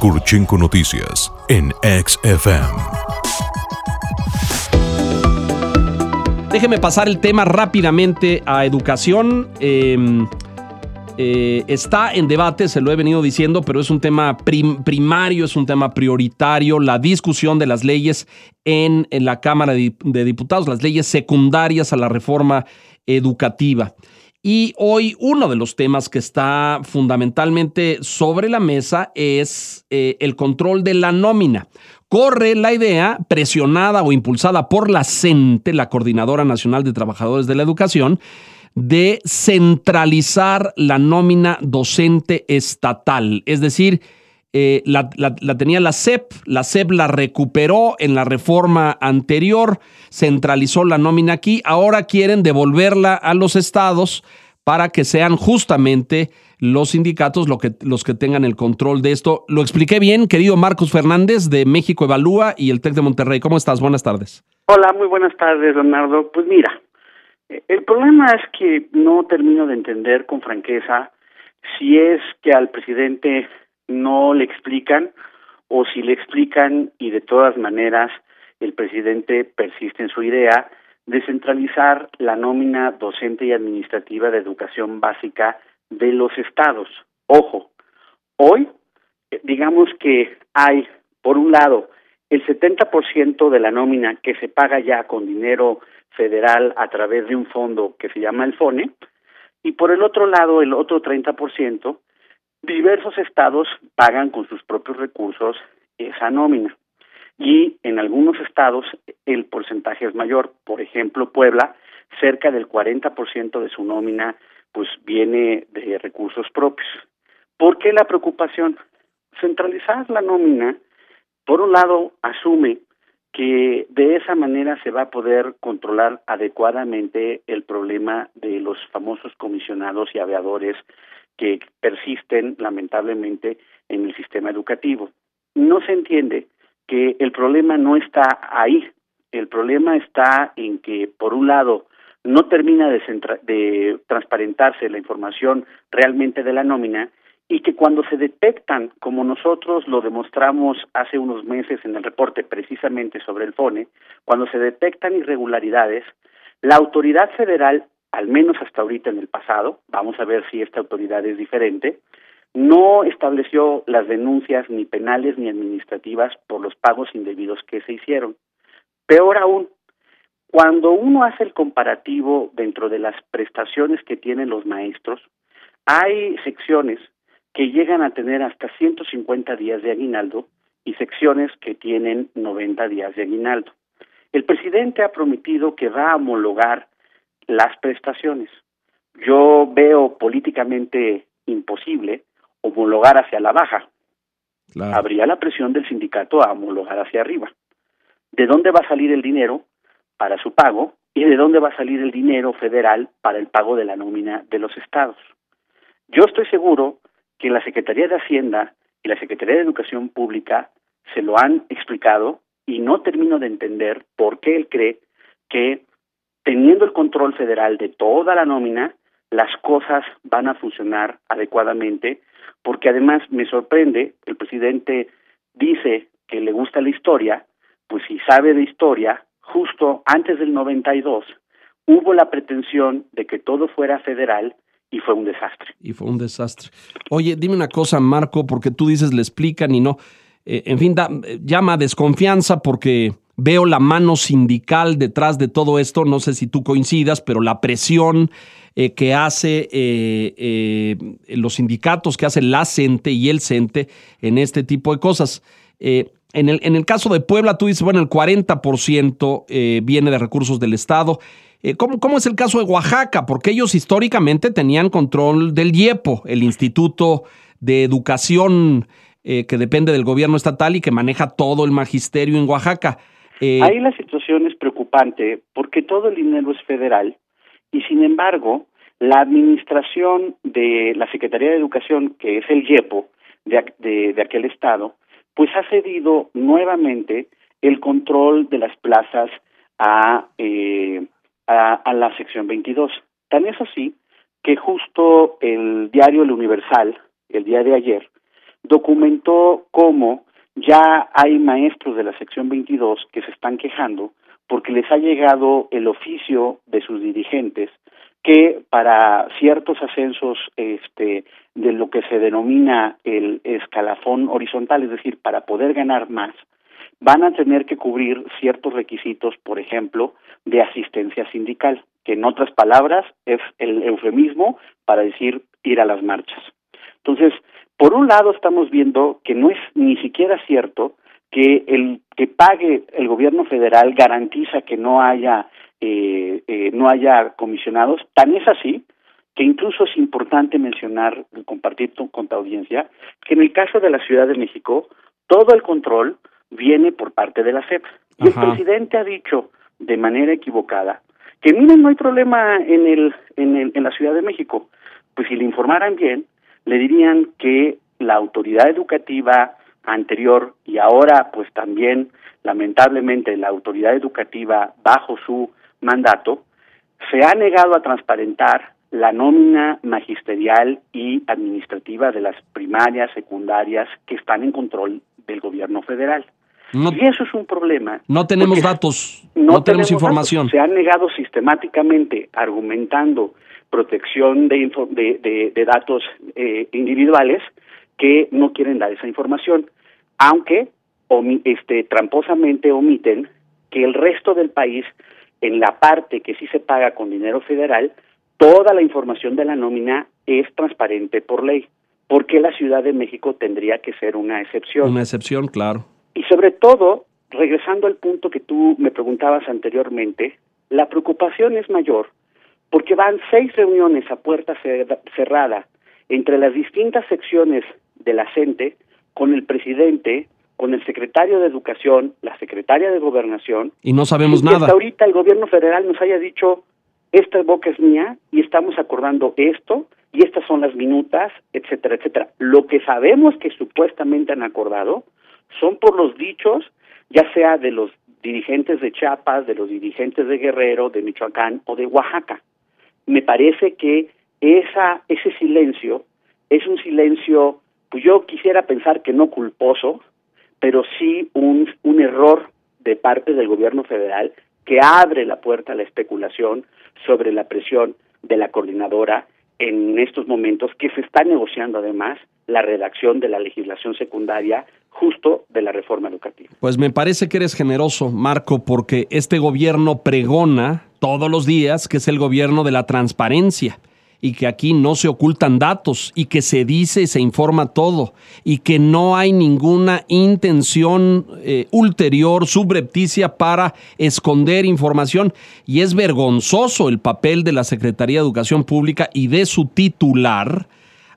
Kurchenko Noticias en XFM. Déjeme pasar el tema rápidamente a educación. Em, eh, está en debate, se lo he venido diciendo, pero es un tema primario, es un tema prioritario, la discusión de las leyes en, la Cámara de Diputados, las leyes secundarias a la reforma educativa. Y hoy uno de los temas que está fundamentalmente sobre la mesa es eh, el control de la nómina. Corre la idea, presionada o impulsada por la CENTE, la Coordinadora Nacional de Trabajadores de la Educación, de centralizar la nómina docente estatal. Es decir, eh, la, tenía la CEP, la CEP la recuperó en la reforma anterior, centralizó la nómina aquí, ahora quieren devolverla a los estados para que sean justamente los sindicatos que, los que tengan el control de esto. Lo expliqué bien, querido Marcos Fernández de México Evalúa y el TEC de Monterrey. ¿Cómo estás? Buenas tardes. Hola, muy buenas tardes, Leonardo. Pues mira, el problema es que no termino de entender con franqueza si es que al presidente no le explican o si le explican y de todas maneras el presidente persiste en su idea de centralizar la nómina docente y administrativa de educación básica de los estados. Ojo, hoy eh, digamos que hay, por un lado, el 70% de la nómina que se paga ya con dinero federal a través de un fondo que se llama el FONE, y por el otro lado, el otro 30% diversos estados pagan con sus propios recursos esa nómina y en algunos estados el porcentaje es mayor. Por ejemplo, Puebla, cerca del 40% de su nómina pues viene de recursos propios. ¿Por qué la preocupación? Centralizar la nómina, por un lado, asume que de esa manera se va a poder controlar adecuadamente el problema de los famosos comisionados y aviadores que persisten lamentablemente en el sistema educativo. No se entiende que el problema no está ahí, el problema está en que, por un lado, no termina de, transparentarse la información realmente de la nómina y que cuando se detectan, como nosotros lo demostramos hace unos meses en el reporte precisamente sobre el FONE, cuando se detectan irregularidades, la autoridad federal al menos hasta ahorita en el pasado, vamos a ver si esta autoridad es diferente, no estableció las denuncias ni penales ni administrativas por los pagos indebidos que se hicieron. Peor aún, cuando uno hace el comparativo dentro de las prestaciones que tienen los maestros, hay secciones que llegan a tener hasta 150 días de aguinaldo y secciones que tienen 90 días de aguinaldo. El presidente ha prometido que va a homologar las prestaciones. Yo veo políticamente imposible homologar hacia la baja. Habría la presión del sindicato a homologar hacia arriba. ¿De dónde va a salir el dinero para su pago y de dónde va a salir el dinero federal para el pago de la nómina de los estados? Yo estoy seguro que la Secretaría de Hacienda y la Secretaría de Educación Pública se lo han explicado y no termino de entender por qué él cree que teniendo el control federal de toda la nómina, las cosas van a funcionar adecuadamente, porque además me sorprende, el presidente dice que le gusta la historia, pues si sabe de historia, justo antes del 92 hubo la pretensión de que todo fuera federal y fue un desastre. Y fue un desastre. Oye, dime una cosa, Marco, porque tú dices le explican y no. Eh, en fin, da, llama desconfianza porque Veo la mano sindical detrás de todo esto, no sé si tú coincidas, pero la presión eh, que hace eh, eh, los sindicatos, que hace la CENTE y el CENTE en este tipo de cosas. en, el, en el caso de Puebla, tú dices, bueno, el 40% viene de recursos del Estado. ¿cómo, ¿Cómo es el caso de Oaxaca? Porque ellos históricamente tenían control del IEPO, el Instituto de Educación que depende del gobierno estatal y que maneja todo el magisterio en Oaxaca. Eh, Ahí la situación es preocupante porque todo el dinero es federal y sin embargo la administración de la Secretaría de Educación, que es el IEPO de, de, aquel estado, pues ha cedido nuevamente el control de las plazas a, eh, a, a, la sección 22. Tan es así que justo el diario El Universal, el día de ayer, documentó cómo ya hay maestros de la sección 22 que se están quejando porque les ha llegado el oficio de sus dirigentes que para ciertos ascensos este de lo que se denomina el escalafón horizontal, es decir, para poder ganar más, van a tener que cubrir ciertos requisitos, por ejemplo, de asistencia sindical, que en otras palabras es el eufemismo para decir ir a las marchas. Entonces, por un lado estamos viendo que no es ni siquiera cierto que el que pague el gobierno federal garantiza que no haya eh, eh, no haya comisionados. Tan es así que incluso es importante mencionar, compartir con tu audiencia, que en el caso de la Ciudad de México, todo el control viene por parte de la SEP. Y el presidente ha dicho de manera equivocada que miren, no hay problema en, el, en, el, en la Ciudad de México. Pues si le informaran bien, le dirían que la autoridad educativa anterior y ahora pues también lamentablemente la autoridad educativa bajo su mandato se ha negado a transparentar la nómina magisterial y administrativa de las primarias, secundarias que están en control del gobierno federal. y eso es un problema. No tenemos datos, no, tenemos, información. Se han negado sistemáticamente argumentando protección de, de, datos eh, individuales que no quieren dar esa información, aunque este, tramposamente omiten que el resto del país, en la parte que sí se paga con dinero federal, toda la información de la nómina es transparente por ley. ¿Por qué la Ciudad de México tendría que ser una excepción? Una excepción, claro. Y sobre todo, regresando al punto que tú me preguntabas anteriormente, la preocupación es mayor porque van seis reuniones a puerta cerrada entre las distintas secciones de la CENTE con el presidente, con el secretario de Educación, la secretaria de Gobernación. Y no sabemos nada. Hasta ahorita el gobierno federal nos haya dicho, esta boca es mía y estamos acordando esto y estas son las minutas, etcétera, etcétera. Lo que sabemos que supuestamente han acordado son por los dichos, ya sea de los dirigentes de Chiapas, de los dirigentes de Guerrero, de Michoacán o de Oaxaca me parece que esa, ese silencio es un silencio, pues yo quisiera pensar que no culposo, pero sí un, un error de parte del gobierno federal que abre la puerta a la especulación sobre la presión de la coordinadora en estos momentos que se está negociando además la redacción de la legislación secundaria justo de la reforma educativa. Pues me parece que eres generoso, Marco, porque este gobierno pregona todos los días que es el gobierno de la transparencia y que aquí no se ocultan datos y que se dice y se informa todo y que no hay ninguna intención eh, ulterior, subrepticia para esconder información. Y es vergonzoso el papel de la Secretaría de Educación Pública y de su titular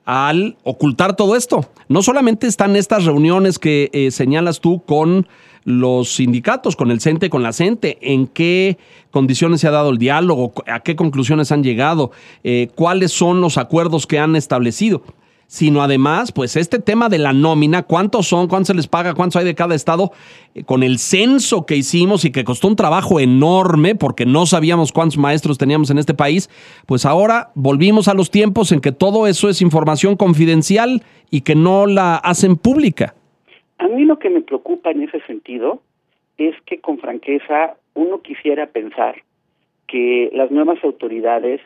al ocultar todo esto. No solamente están estas reuniones que eh, señalas tú con los sindicatos, con el CENTE, con la CENTE, en qué condiciones se ha dado el diálogo, a qué conclusiones han llegado, eh, cuáles son los acuerdos que han establecido sino además, pues este tema de la nómina, cuántos son, cuánto se les paga, cuántos hay de cada estado, eh, con el censo que hicimos y que costó un trabajo enorme porque no sabíamos cuántos maestros teníamos en este país, pues ahora volvimos a los tiempos en que todo eso es información confidencial y que no la hacen pública. A mí lo que me preocupa en ese sentido es que con franqueza uno quisiera pensar que las nuevas autoridades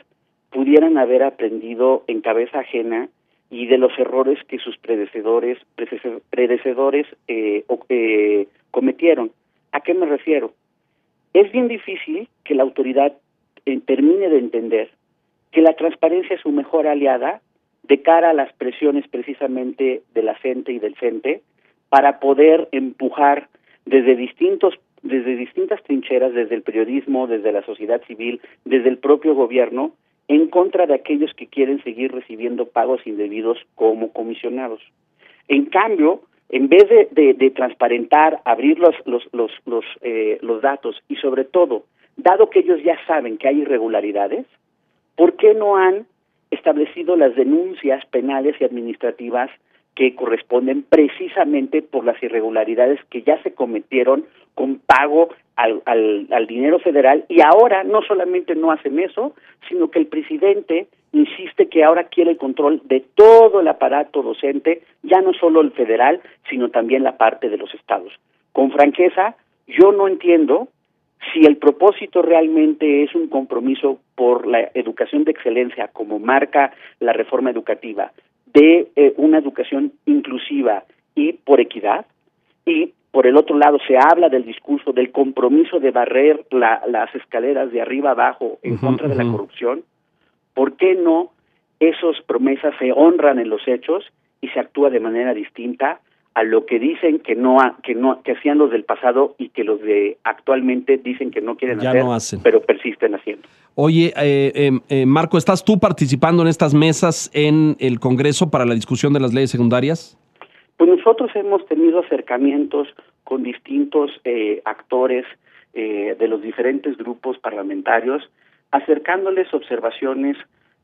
pudieran haber aprendido en cabeza ajena y de los errores que sus predecesores predecesores eh, eh, cometieron. ¿A qué me refiero? Es bien difícil que la autoridad eh, termine de entender que la transparencia es su mejor aliada de cara a las presiones precisamente de la gente y del CENTE para poder empujar desde distintos desde distintas trincheras, desde el periodismo, desde la sociedad civil, desde el propio gobierno, en contra de aquellos que quieren seguir recibiendo pagos indebidos como comisionados. En cambio, en vez de, transparentar, abrir los, los, los, los, eh, los datos y sobre todo, dado que ellos ya saben que hay irregularidades, ¿por qué no han establecido las denuncias penales y administrativas que corresponden precisamente por las irregularidades que ya se cometieron con pago al, al, dinero federal y ahora no solamente no hacen eso, sino que el presidente insiste que ahora quiere el control de todo el aparato docente, ya no solo el federal, sino también la parte de los estados. Con franqueza, yo no entiendo si el propósito realmente es un compromiso por la educación de excelencia, como marca la reforma educativa, de eh, una educación inclusiva y por equidad, y por el otro lado se habla del discurso del compromiso de barrer las escaleras de arriba abajo en contra de la corrupción, ¿por qué no esas promesas se honran en los hechos y se actúa de manera distinta a lo que dicen que no que no que hacían los del pasado y que los de actualmente dicen que no quieren hacer, pero persisten haciendo. Oye, eh, eh, eh, Marco, ¿estás tú participando en estas mesas en el Congreso para la discusión de las leyes secundarias? Pues nosotros hemos tenido acercamientos con distintos actores de los diferentes grupos parlamentarios, acercándoles observaciones,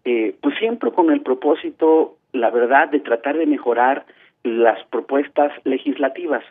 pues siempre con el propósito, la verdad, de tratar de mejorar las propuestas legislativas.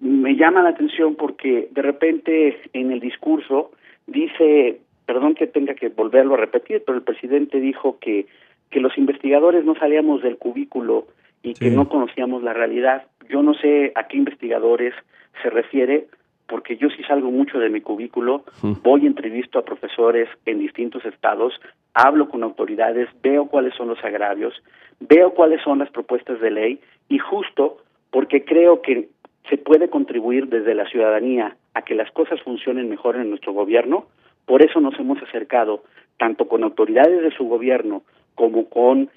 Me llama la atención porque de repente en el discurso dice, perdón que tenga que volverlo a repetir, pero el presidente dijo que, que los investigadores no salíamos del cubículo y que no conocíamos la realidad. Yo no sé a qué investigadores se refiere, porque yo sí salgo mucho de mi cubículo, voy entrevisto a profesores en distintos estados, hablo con autoridades, veo cuáles son los agravios, veo cuáles son las propuestas de ley y justo porque creo que se puede contribuir desde la ciudadanía a que las cosas funcionen mejor en nuestro gobierno, por eso nos hemos acercado tanto con autoridades de su gobierno como con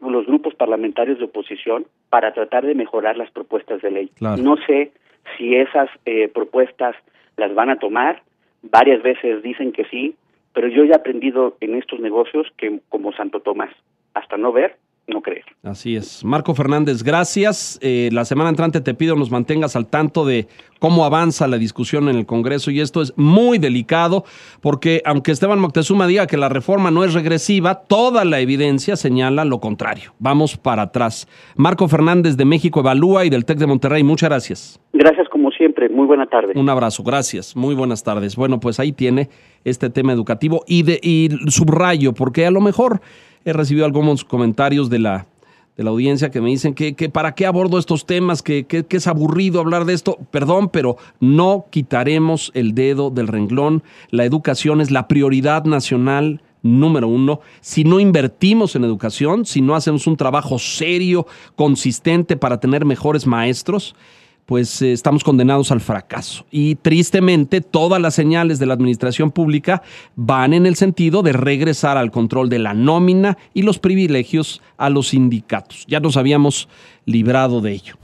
los grupos parlamentarios de oposición para tratar de mejorar las propuestas de ley. No sé si esas eh, propuestas las van a tomar, varias veces dicen que sí, pero yo ya he aprendido en estos negocios que como Santo Tomás, hasta no ver, no creer. Así es. Marco Fernández, gracias. Eh, la semana entrante te pido nos mantengas al tanto de cómo avanza la discusión en el Congreso y esto es muy delicado porque aunque Esteban Moctezuma diga que la reforma no es regresiva, toda la evidencia señala lo contrario. Vamos para atrás. Marco Fernández de México Evalúa y del TEC de Monterrey, muchas gracias. Gracias como siempre, muy buena tarde. Un abrazo, gracias, muy buenas tardes. Bueno, pues ahí tiene este tema educativo y, de, y subrayo porque a lo mejor he recibido algunos comentarios de la, de la audiencia que me dicen que, para qué abordo estos temas, que, que, es aburrido hablar de esto. Perdón, pero no quitaremos el dedo del renglón. La educación es la prioridad nacional número uno. Si no invertimos en educación, si no hacemos un trabajo serio, consistente para tener mejores maestros, pues eh, estamos condenados al fracaso. Y tristemente, todas las señales de la administración pública van en el sentido de regresar al control de la nómina y los privilegios a los sindicatos. Ya nos habíamos librado de ello.